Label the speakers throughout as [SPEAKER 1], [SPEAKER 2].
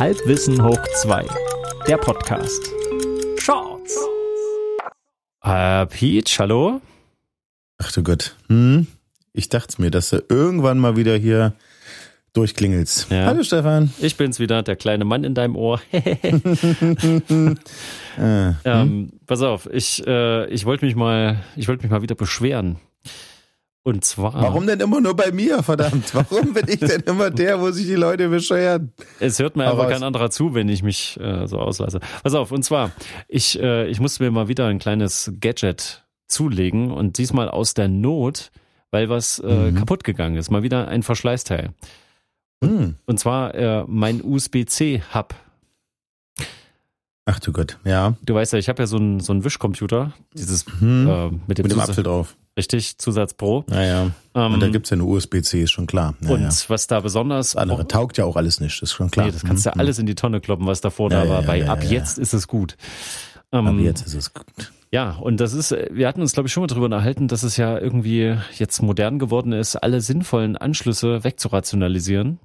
[SPEAKER 1] Halbwissen hoch 2. Der Podcast. Shorts. Äh, Peach, hallo?
[SPEAKER 2] Ach du Gott. Hm? Ich dachte mir, dass du irgendwann mal wieder hier durchklingelst.
[SPEAKER 1] Ja.
[SPEAKER 2] Hallo Stefan.
[SPEAKER 1] Ich bin's wieder, der kleine Mann in deinem Ohr.
[SPEAKER 2] Äh,
[SPEAKER 1] ähm, pass auf, ich, äh, ich wollte mich mal, ich wollte mich mal wieder beschweren. Und zwar.
[SPEAKER 2] Warum denn immer nur bei mir, verdammt? Warum bin ich denn immer der, wo sich die Leute bescheuern?
[SPEAKER 1] Es hört mir einfach kein anderer zu, wenn ich mich äh, so auslasse. Pass auf, und zwar, ich, äh, ich musste mir mal wieder ein kleines Gadget zulegen und diesmal aus der Not, weil was äh,
[SPEAKER 2] Mhm.
[SPEAKER 1] kaputt gegangen ist. Mal wieder ein Verschleißteil.
[SPEAKER 2] Hm.
[SPEAKER 1] Und zwar äh, mein USB-C-Hub.
[SPEAKER 2] Ach du Gott, ja.
[SPEAKER 1] Du weißt ja, ich habe ja so einen so einen Wischcomputer, dieses
[SPEAKER 2] Hm.
[SPEAKER 1] äh, mit dem,
[SPEAKER 2] Mit dem Apfel drauf.
[SPEAKER 1] Richtig Zusatz Pro.
[SPEAKER 2] Naja.
[SPEAKER 1] Ähm,
[SPEAKER 2] Und da gibt's ja eine USB-C, ist schon klar. Naja.
[SPEAKER 1] und
[SPEAKER 2] das
[SPEAKER 1] was da besonders
[SPEAKER 2] andere taugt ja auch alles nicht, ist schon klar.
[SPEAKER 1] Nee, das kannst du
[SPEAKER 2] Hm,
[SPEAKER 1] alles in die Tonne kloppen, was davor
[SPEAKER 2] Ja,
[SPEAKER 1] da war.
[SPEAKER 2] ja,
[SPEAKER 1] Bei
[SPEAKER 2] ja,
[SPEAKER 1] ab
[SPEAKER 2] ja,
[SPEAKER 1] jetzt ist es gut.
[SPEAKER 2] hm.
[SPEAKER 1] Ähm,
[SPEAKER 2] Aber jetzt ist es gut.
[SPEAKER 1] Ja, und das ist, wir hatten uns, glaube ich, schon mal darüber unterhalten, dass es ja irgendwie jetzt modern geworden ist, alle sinnvollen Anschlüsse wegzurationalisieren.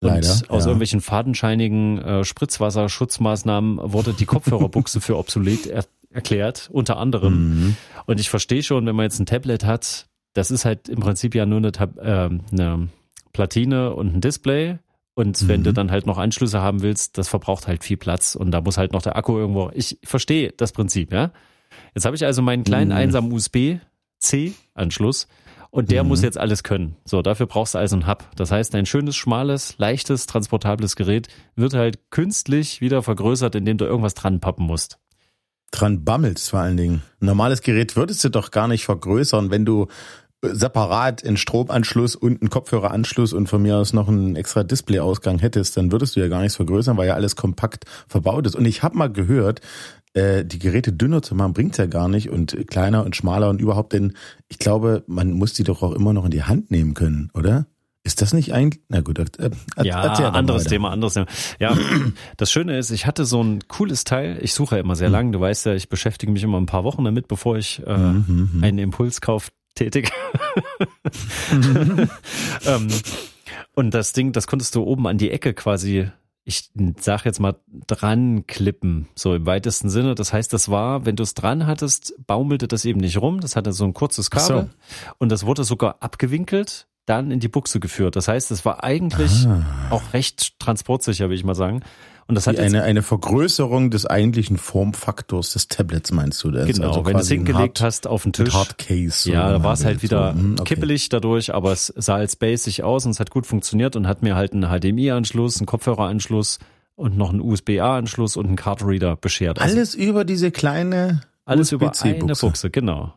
[SPEAKER 1] Und
[SPEAKER 2] Leider,
[SPEAKER 1] aus
[SPEAKER 2] ja.
[SPEAKER 1] irgendwelchen fadenscheinigen äh, Spritzwasserschutzmaßnahmen wurde die Kopfhörerbuchse für obsolet er erklärt, unter anderem.
[SPEAKER 2] Mhm.
[SPEAKER 1] Und ich verstehe schon, wenn man jetzt ein Tablet hat, das ist halt im Prinzip ja nur eine, ähm, eine Platine und ein Display. Und wenn
[SPEAKER 2] Mhm.
[SPEAKER 1] du dann halt noch Anschlüsse haben willst, das verbraucht halt viel Platz und da muss halt noch der Akku irgendwo. Ich verstehe das Prinzip, ja. Jetzt habe ich also meinen kleinen
[SPEAKER 2] Mhm.
[SPEAKER 1] einsamen USB-C-Anschluss und der
[SPEAKER 2] Mhm.
[SPEAKER 1] muss jetzt alles können. So, dafür brauchst du also einen Hub. Das heißt, ein schönes, schmales, leichtes, transportables Gerät wird halt künstlich wieder vergrößert, indem du irgendwas dran pappen musst.
[SPEAKER 2] Dran bammelst vor allen Dingen. Ein normales Gerät würdest du doch gar nicht vergrößern, wenn du äh, separat einen Stromanschluss und einen Kopfhöreranschluss und von mir aus noch einen extra Displayausgang hättest, dann würdest du ja gar nichts vergrößern, weil ja alles kompakt verbaut ist. Und ich habe mal gehört, äh, die Geräte dünner zu machen bringt's ja gar nicht und kleiner und schmaler und überhaupt denn, ich glaube, man muss die doch auch immer noch in die Hand nehmen können, oder? Ist das nicht eigentlich? Na gut, äh, er-
[SPEAKER 1] Ja, anderes. Thema, anderes Thema. Ja, das Schöne ist, ich hatte so ein cooles Teil. Ich suche ja immer sehr lang. Du weißt ja, ich beschäftige mich immer ein paar Wochen damit, bevor ich äh,
[SPEAKER 2] Mhm, mhm.
[SPEAKER 1] einen Impulskauf tätig. ähm, und das Ding, das konntest du oben an die Ecke quasi, ich sag jetzt mal, dran klippen, so im weitesten Sinne. Das heißt, das war, wenn du es dran hattest, baumelte das eben nicht rum. Das hatte so ein kurzes
[SPEAKER 2] Ach so.
[SPEAKER 1] Kabel und das wurde sogar abgewinkelt, dann in die Buchse geführt. Das heißt, es war eigentlich
[SPEAKER 2] Ah.
[SPEAKER 1] auch recht transportsicher, will ich mal sagen. Und das hat
[SPEAKER 2] eine, eine Vergrößerung des eigentlichen Formfaktors des Tablets, meinst du? Das
[SPEAKER 1] Genau,
[SPEAKER 2] also
[SPEAKER 1] wenn du es hingelegt
[SPEAKER 2] Hard-
[SPEAKER 1] hast auf den Tisch.
[SPEAKER 2] Hardcase.
[SPEAKER 1] Ja, da war es halt wieder
[SPEAKER 2] So, hm, okay.
[SPEAKER 1] kippelig dadurch, aber es sah halt spacig aus und es hat gut funktioniert und hat mir halt einen HDMI-Anschluss, einen Kopfhöreranschluss und noch einen USB-A-Anschluss und einen Card-Reader beschert. Also
[SPEAKER 2] Alles über diese kleine
[SPEAKER 1] alles über eine. Buchse, genau.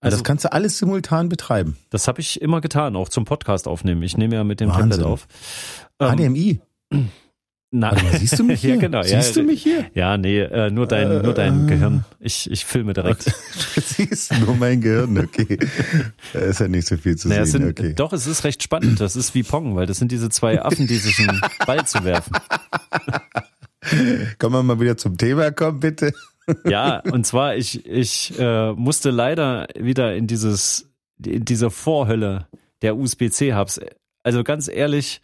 [SPEAKER 2] Also das kannst du alles simultan betreiben.
[SPEAKER 1] das habe ich immer getan, auch zum Podcast aufnehmen. Ich nehme ja mit dem
[SPEAKER 2] Wahnsinn.
[SPEAKER 1] Tablet auf. Ähm,
[SPEAKER 2] HDMI.
[SPEAKER 1] na,
[SPEAKER 2] mal, siehst du mich hier?
[SPEAKER 1] ja, genau.
[SPEAKER 2] Siehst
[SPEAKER 1] ja,
[SPEAKER 2] du mich hier?
[SPEAKER 1] Ja, nee, äh, nur dein, nur dein
[SPEAKER 2] Äh,
[SPEAKER 1] Gehirn. Ich, ich filme direkt.
[SPEAKER 2] Du siehst nur mein Gehirn, okay. Da ist ja nicht so viel zu
[SPEAKER 1] Naja, es
[SPEAKER 2] sehen,
[SPEAKER 1] sind,
[SPEAKER 2] okay.
[SPEAKER 1] Doch, es ist recht spannend. Das ist wie Pong, weil das sind diese zwei Affen, die sich einen Ball zu werfen.
[SPEAKER 2] Können wir mal wieder zum Thema kommen, bitte?
[SPEAKER 1] Ja, und zwar, ich, ich äh, musste leider wieder in dieses, in diese Vorhölle der USB-C-Hubs. Also ganz ehrlich,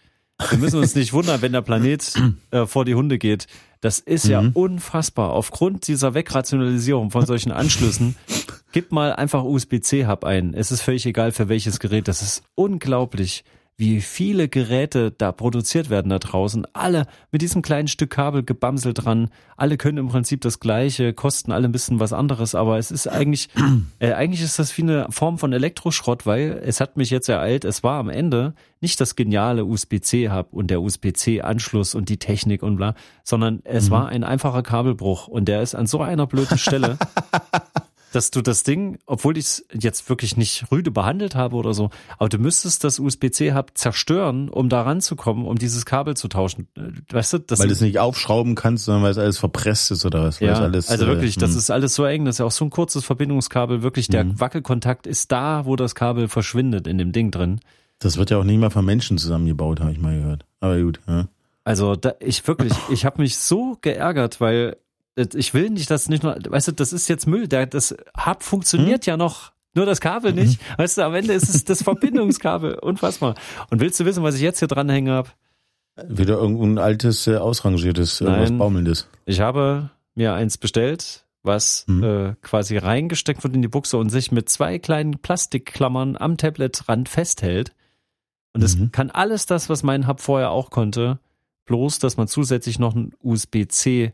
[SPEAKER 1] wir müssen uns nicht wundern, wenn der Planet äh, vor die Hunde geht. Das ist ja
[SPEAKER 2] Mhm.
[SPEAKER 1] unfassbar. Aufgrund dieser Wegrationalisierung von solchen Anschlüssen, gib mal einfach USB-C-Hub ein. Es ist völlig egal für welches Gerät. Das ist unglaublich, wie viele Geräte da produziert werden da draußen. Alle mit diesem kleinen Stück Kabel gebamselt dran. Alle können im Prinzip das Gleiche, kosten alle ein bisschen was anderes, aber es ist eigentlich, äh, eigentlich ist das wie eine Form von Elektroschrott, weil es hat mich jetzt ereilt, es war am Ende nicht das geniale USB-C-Hub und der USB-C-Anschluss und die Technik und bla, sondern es war ein einfacher Kabelbruch und der ist an so einer blöden Stelle, dass du das Ding, obwohl ich es jetzt wirklich nicht rüde behandelt habe oder so, aber du müsstest das USB-C-Hub zerstören, um da ranzukommen, um dieses Kabel zu tauschen. Äh, Weißt du, das
[SPEAKER 2] Weil du es nicht aufschrauben kannst, sondern weil es alles verpresst ist oder was?
[SPEAKER 1] Ja,
[SPEAKER 2] alles,
[SPEAKER 1] also wirklich,
[SPEAKER 2] äh,
[SPEAKER 1] das
[SPEAKER 2] hm.
[SPEAKER 1] ist alles so eng, das ist ja auch so ein kurzes Verbindungskabel, wirklich der
[SPEAKER 2] Mhm.
[SPEAKER 1] Wackelkontakt ist da, wo das Kabel verschwindet in dem Ding drin.
[SPEAKER 2] Das wird ja auch nicht mal von Menschen zusammengebaut, habe ich mal gehört. Aber gut, ja.
[SPEAKER 1] Also da, ich wirklich, ich habe mich so geärgert, weil ich will nicht, dass nicht nur, weißt du, das ist jetzt Müll, der, das Hub funktioniert ja noch. Nur das Kabel nicht. Weißt du, am Ende ist es das Verbindungskabel. Unfassbar. Und willst du wissen, was ich jetzt hier dranhängen habe?
[SPEAKER 2] Wieder irgendein altes, äh, ausrangiertes, irgendwas
[SPEAKER 1] Nein.
[SPEAKER 2] Baumelndes.
[SPEAKER 1] Ich habe mir eins bestellt, was
[SPEAKER 2] Mhm.
[SPEAKER 1] äh, quasi reingesteckt wird in die Buchse und sich mit zwei kleinen Plastikklammern am Tabletrand festhält. Und es
[SPEAKER 2] Mhm.
[SPEAKER 1] kann alles das, was mein Hub vorher auch konnte, bloß, dass man zusätzlich noch einen USB-C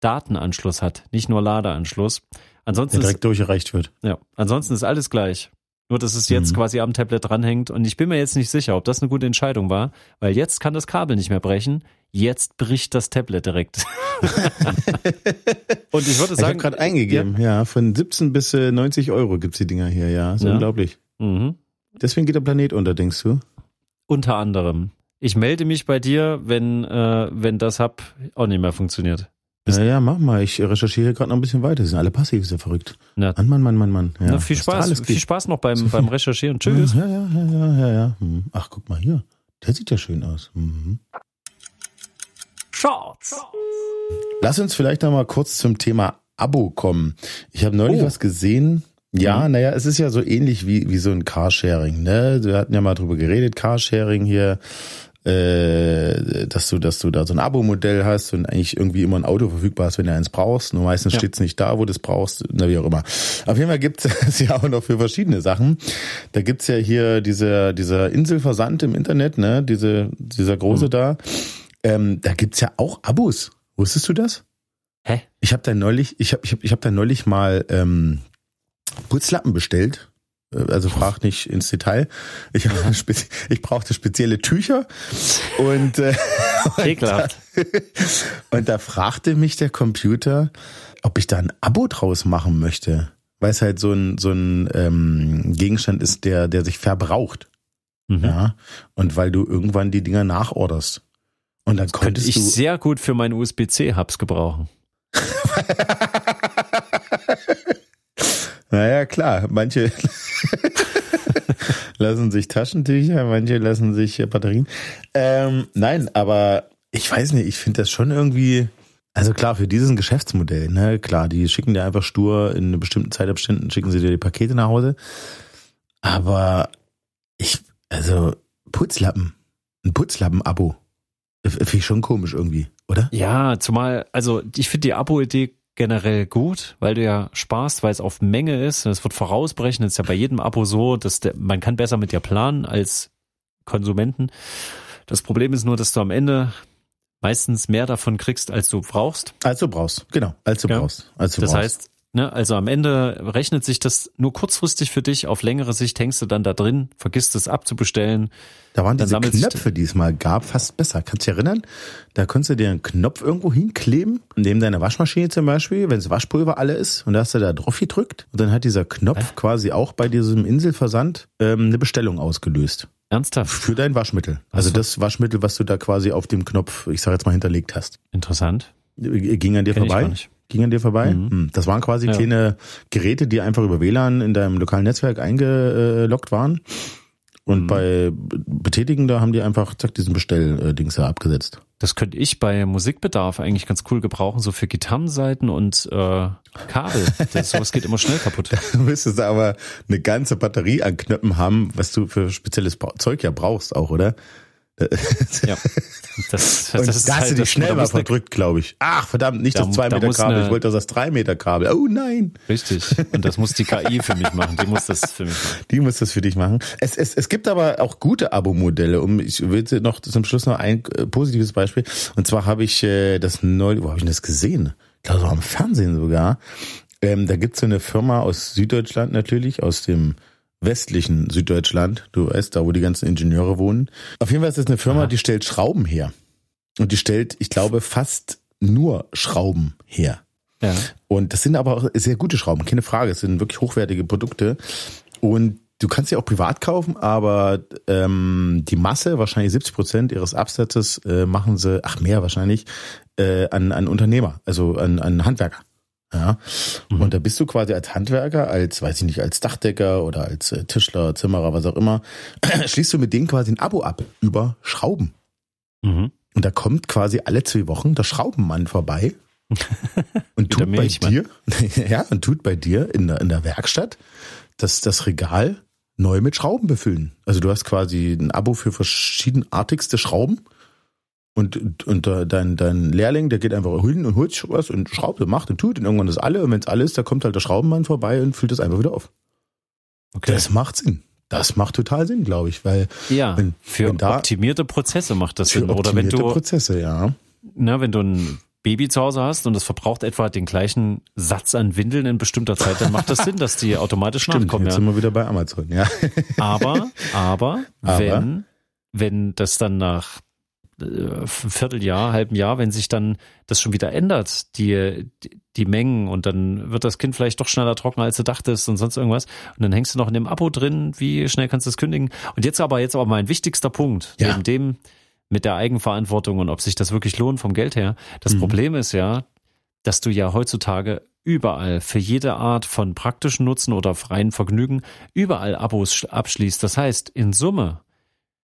[SPEAKER 1] Datenanschluss hat, nicht nur Ladeanschluss.
[SPEAKER 2] Der
[SPEAKER 1] Ansonsten ist,
[SPEAKER 2] direkt durchgereicht wird.
[SPEAKER 1] ja, ansonsten ist alles gleich. Nur, dass es jetzt
[SPEAKER 2] Mhm.
[SPEAKER 1] quasi am Tablet dranhängt. Und ich bin mir jetzt nicht sicher, ob das eine gute Entscheidung war, weil jetzt kann das Kabel nicht mehr brechen. Jetzt bricht das Tablet direkt. Und ich würde
[SPEAKER 2] Ich habe
[SPEAKER 1] sagen,
[SPEAKER 2] gerade eingegeben, ja. von 17 bis äh, 90 Euro gibt's die Dinger hier, ja. Ist
[SPEAKER 1] Ja.
[SPEAKER 2] unglaublich.
[SPEAKER 1] Ja, mhm.
[SPEAKER 2] Deswegen geht der Planet unter, denkst du?
[SPEAKER 1] Unter anderem. Ich melde mich bei dir, wenn, äh, wenn das Hub auch nicht mehr funktioniert.
[SPEAKER 2] Ja, ja, mach mal. Ich recherchiere gerade noch ein bisschen weiter. Die sind alle passiv, ist ja verrückt.
[SPEAKER 1] Na,
[SPEAKER 2] Mann, Mann, Mann, Mann, Mann. Ja,
[SPEAKER 1] na, viel Spaß. Viel. Spaß noch beim, beim Recherchieren. Tschüss.
[SPEAKER 2] Ja, ja, ja, ja, ja, ja. Hm. Ach, guck mal hier. Der sieht ja schön aus. Mhm.
[SPEAKER 1] Shorts.
[SPEAKER 2] Lass uns vielleicht noch mal kurz zum Thema Abo kommen. Ich habe neulich
[SPEAKER 1] Oh.
[SPEAKER 2] was gesehen. Ja,
[SPEAKER 1] Mhm.
[SPEAKER 2] naja, es ist ja so ähnlich wie, wie so ein Carsharing, ne? Wir hatten ja mal drüber geredet, Carsharing hier, äh, dass du, dass du da so ein Abo-Modell hast und eigentlich irgendwie immer ein Auto verfügbar hast, wenn du eins brauchst. Nur meistens
[SPEAKER 1] Ja.
[SPEAKER 2] steht's nicht da, wo du es brauchst, na wie auch immer. Auf jeden Fall gibt's es ja auch noch für verschiedene Sachen. Da gibt's ja hier diese, dieser Inselversand im Internet, ne? Diese, dieser große
[SPEAKER 1] Mhm.
[SPEAKER 2] da. Ähm, da gibt's ja auch Abos. Wusstest du das?
[SPEAKER 1] Hä?
[SPEAKER 2] Ich habe da neulich, ich habe ich hab, ich hab da neulich mal ähm, Putzlappen bestellt. Äh, Also frag nicht ins Detail. Ich, ich brauchte spezielle Tücher und, äh,
[SPEAKER 1] Ekelhaft.
[SPEAKER 2] und da fragte mich der Computer, ob ich da ein Abo draus machen möchte, weil es halt so ein so ein ähm, Gegenstand ist, der der sich verbraucht,
[SPEAKER 1] Mhm.
[SPEAKER 2] ja, und weil du irgendwann die Dinger nachorderst. Und dann
[SPEAKER 1] Könnte
[SPEAKER 2] konntest
[SPEAKER 1] ich
[SPEAKER 2] du
[SPEAKER 1] sehr gut für meine USB-C-Hubs gebrauchen.
[SPEAKER 2] Naja, klar. Manche lassen sich Taschentücher, manche lassen sich äh, Batterien. Ähm, nein, aber ich weiß nicht, ich finde das schon irgendwie. Also klar, für dieses Geschäftsmodell, ne, klar, die schicken dir einfach stur in bestimmten Zeitabständen, schicken sie dir die Pakete nach Hause. Aber ich, also Putzlappen, ein Putzlappen-Abo, f- finde ich schon komisch irgendwie, oder?
[SPEAKER 1] Ja, zumal, also ich finde die Abo-Idee generell gut, weil du ja sparst, weil es auf Menge ist. Es wird vorausbrechen. Das ist ja bei jedem Abo so, dass der, man kann besser mit dir planen als Konsumenten. Das Problem ist nur, dass du am Ende meistens mehr davon kriegst, als du brauchst.
[SPEAKER 2] Als du brauchst, genau, als du
[SPEAKER 1] Ja.
[SPEAKER 2] brauchst. Als du
[SPEAKER 1] Das
[SPEAKER 2] brauchst.
[SPEAKER 1] heißt, ne, also am Ende rechnet sich das nur kurzfristig für dich. Auf längere Sicht hängst du dann da drin, vergisst es abzubestellen.
[SPEAKER 2] Da waren diese Knöpfe, die es mal gab, fast besser. Kannst du dich erinnern? Da konntest du dir einen Knopf irgendwo hinkleben, neben deiner Waschmaschine zum Beispiel, wenn das Waschpulver alle ist, und da hast du da drauf gedrückt. Und dann hat dieser Knopf quasi auch bei diesem Inselversand ähm, eine Bestellung ausgelöst.
[SPEAKER 1] Ernsthaft?
[SPEAKER 2] Für dein Waschmittel. Also
[SPEAKER 1] so.
[SPEAKER 2] das Waschmittel, was du da quasi auf dem Knopf, ich sag jetzt mal, hinterlegt hast.
[SPEAKER 1] Interessant.
[SPEAKER 2] Ging an dir
[SPEAKER 1] Kenn ich
[SPEAKER 2] vorbei?
[SPEAKER 1] gar nicht.
[SPEAKER 2] Ging an dir vorbei?
[SPEAKER 1] Mhm.
[SPEAKER 2] Hm. Das waren quasi
[SPEAKER 1] Ja.
[SPEAKER 2] kleine Geräte, die einfach über WLAN in deinem lokalen Netzwerk eingeloggt waren. Und
[SPEAKER 1] Mhm.
[SPEAKER 2] bei Betätigen, da haben die einfach, zack, diesen Bestelldings da abgesetzt.
[SPEAKER 1] Das könnte ich bei Musikbedarf eigentlich ganz cool gebrauchen, so für Gitarrenseiten und äh, Kabel. Das, sowas geht immer schnell kaputt.
[SPEAKER 2] Du müsstest aber eine ganze Batterie an Knöpfen haben, was du für spezielles Zeug ja brauchst auch, oder?
[SPEAKER 1] Ja. Das,
[SPEAKER 2] Und
[SPEAKER 1] das ist
[SPEAKER 2] da hast
[SPEAKER 1] halt,
[SPEAKER 2] du
[SPEAKER 1] das,
[SPEAKER 2] schnell mal verdrückt, glaube ich. Ach, verdammt, nicht
[SPEAKER 1] Da-
[SPEAKER 2] das 2
[SPEAKER 1] da
[SPEAKER 2] Meter Kabel,
[SPEAKER 1] eine-
[SPEAKER 2] ich wollte das 3 Meter Kabel. Oh nein,
[SPEAKER 1] Richtig. Und das muss die KI für mich machen. Die muss das für mich machen.
[SPEAKER 2] die muss das für dich machen. Es, es, es gibt aber auch gute Abo-Modelle. Um, ich will noch zum Schluss noch ein äh, positives Beispiel. Und zwar habe ich äh, das neu, wo habe ich denn das gesehen? Ich glaube, so am Fernsehen sogar. Ähm, da gibt's so eine Firma aus Süddeutschland natürlich, aus dem westlichen Süddeutschland. Du weißt, da wo die ganzen Ingenieure wohnen. Auf jeden Fall ist das eine Firma,
[SPEAKER 1] Aha.
[SPEAKER 2] die stellt Schrauben her. Und die stellt, ich glaube, fast nur Schrauben her.
[SPEAKER 1] Ja.
[SPEAKER 2] Und das sind aber auch sehr gute Schrauben, keine Frage. Es sind wirklich hochwertige Produkte. Und du kannst sie auch privat kaufen, aber ähm, die Masse, wahrscheinlich 70 Prozent ihres Absatzes, äh, machen sie, ach mehr wahrscheinlich, äh, an, an Unternehmer, also an, an Handwerker. Ja.
[SPEAKER 1] Mhm.
[SPEAKER 2] Und da bist du quasi als Handwerker, als, weiß ich nicht, als Dachdecker oder als äh, Tischler, Zimmerer, was auch immer, schließt du mit denen quasi ein Abo ab über Schrauben.
[SPEAKER 1] Mhm.
[SPEAKER 2] Und da kommt quasi alle zwei Wochen der Schraubenmann vorbei und tut bei dir, ja, und tut bei dir in der, in der Werkstatt das, das Regal neu mit Schrauben befüllen. Also du hast quasi ein Abo für verschiedenartigste Schrauben Und, und dein, dein Lehrling, der geht einfach hin und holt sich was und schraubt und macht und tut und irgendwann ist alle und wenn es alle ist, da kommt halt der Schraubenmann vorbei und füllt das einfach wieder auf.
[SPEAKER 1] Okay.
[SPEAKER 2] Das macht Sinn. Das macht total Sinn, glaube ich, weil
[SPEAKER 1] ja,
[SPEAKER 2] wenn-
[SPEAKER 1] für
[SPEAKER 2] wenn da-
[SPEAKER 1] optimierte Prozesse macht das
[SPEAKER 2] für
[SPEAKER 1] Sinn. Oder wenn
[SPEAKER 2] optimierte
[SPEAKER 1] du,
[SPEAKER 2] Prozesse, ja.
[SPEAKER 1] na, wenn du ein Baby zu Hause hast und das verbraucht etwa den gleichen Satz an Windeln in bestimmter Zeit, dann macht das Sinn, dass die automatisch
[SPEAKER 2] Stimmt,
[SPEAKER 1] nachkommen.
[SPEAKER 2] jetzt
[SPEAKER 1] Ja.
[SPEAKER 2] sind wir wieder bei Amazon, ja.
[SPEAKER 1] Aber, aber,
[SPEAKER 2] Aber?
[SPEAKER 1] wenn, wenn das dann nach äh, Vierteljahr, halben Jahr, wenn sich dann das schon wieder ändert, die, die, die Mengen und dann wird das Kind vielleicht doch schneller trocken, als du dachtest und sonst irgendwas. Und dann hängst du noch in dem Abo drin, wie schnell kannst du es kündigen? Und jetzt aber, jetzt aber mein wichtigster Punkt,
[SPEAKER 2] Ja.
[SPEAKER 1] neben dem mit der Eigenverantwortung und ob sich das wirklich lohnt vom Geld her. Das
[SPEAKER 2] Mhm.
[SPEAKER 1] Problem ist ja, dass du ja heutzutage überall für jede Art von praktischen Nutzen oder freien Vergnügen überall Abos sch- abschließt. Das heißt, in Summe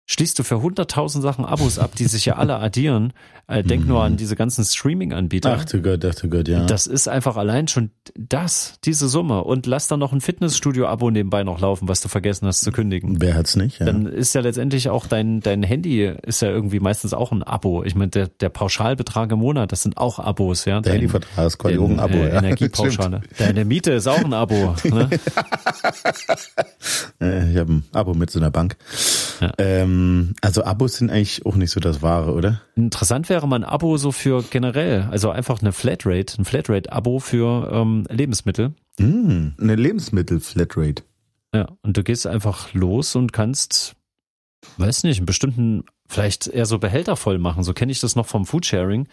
[SPEAKER 1] schließt du für 100.000 Sachen Abos ab, die sich ja alle addieren. Äh, denk nur an diese ganzen Streaming-Anbieter.
[SPEAKER 2] Ach du Gott, ach du Gott, ja.
[SPEAKER 1] Das ist einfach allein schon das, diese Summe. Und lass dann noch ein Fitnessstudio-Abo nebenbei noch laufen, was du vergessen hast zu kündigen.
[SPEAKER 2] Wer hat's nicht? Ja.
[SPEAKER 1] Dann ist ja letztendlich auch dein, dein Handy ist ja irgendwie meistens auch ein Abo. Ich meine, der, der Pauschalbetrag im Monat, das sind auch Abos, ja.
[SPEAKER 2] der
[SPEAKER 1] Dein-
[SPEAKER 2] Handyvertrag ist quasi auch ein Abo.
[SPEAKER 1] äh,
[SPEAKER 2] ja.
[SPEAKER 1] Energiepauschale. Deine Miete ist auch ein Abo. Ne?
[SPEAKER 2] Äh, Ich habe ein Abo mit so einer Bank.
[SPEAKER 1] Ja.
[SPEAKER 2] Ähm, also Abos sind eigentlich auch nicht so das Wahre, oder?
[SPEAKER 1] Interessant wäre mal ein Abo so für generell, also einfach eine Flatrate, ein Flatrate-Abo für ähm, Lebensmittel.
[SPEAKER 2] Mm, eine Lebensmittel-Flatrate.
[SPEAKER 1] Ja, und du gehst einfach los und kannst, weiß nicht, einen bestimmten, vielleicht eher so Behälter voll machen. So kenne ich das noch vom Foodsharing.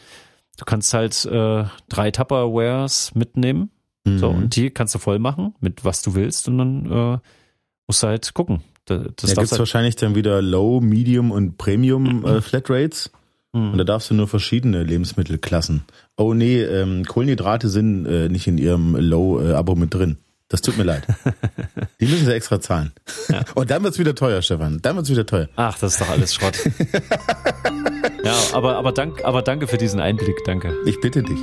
[SPEAKER 1] Du kannst halt äh, drei Tupperwares mitnehmen. So,
[SPEAKER 2] Mhm.
[SPEAKER 1] und die kannst du voll machen mit was du willst und dann äh, musst du halt gucken. Da- Das
[SPEAKER 2] da gibt's
[SPEAKER 1] halt,
[SPEAKER 2] wahrscheinlich dann wieder Low, Medium und Premium äh, Flatrates.
[SPEAKER 1] Mhm.
[SPEAKER 2] Und da darfst du nur verschiedene Lebensmittelklassen. Oh nee, ähm, Kohlenhydrate sind äh, nicht in ihrem Low-Abo mit drin. Das tut mir leid. Die müssen sie extra zahlen. Und dann wird's wieder teuer, Stefan. Dann wird's wieder teuer.
[SPEAKER 1] Ach, das ist doch alles Schrott. ja, aber, aber, dank, aber danke für diesen Einblick, danke.
[SPEAKER 2] Ich bitte dich.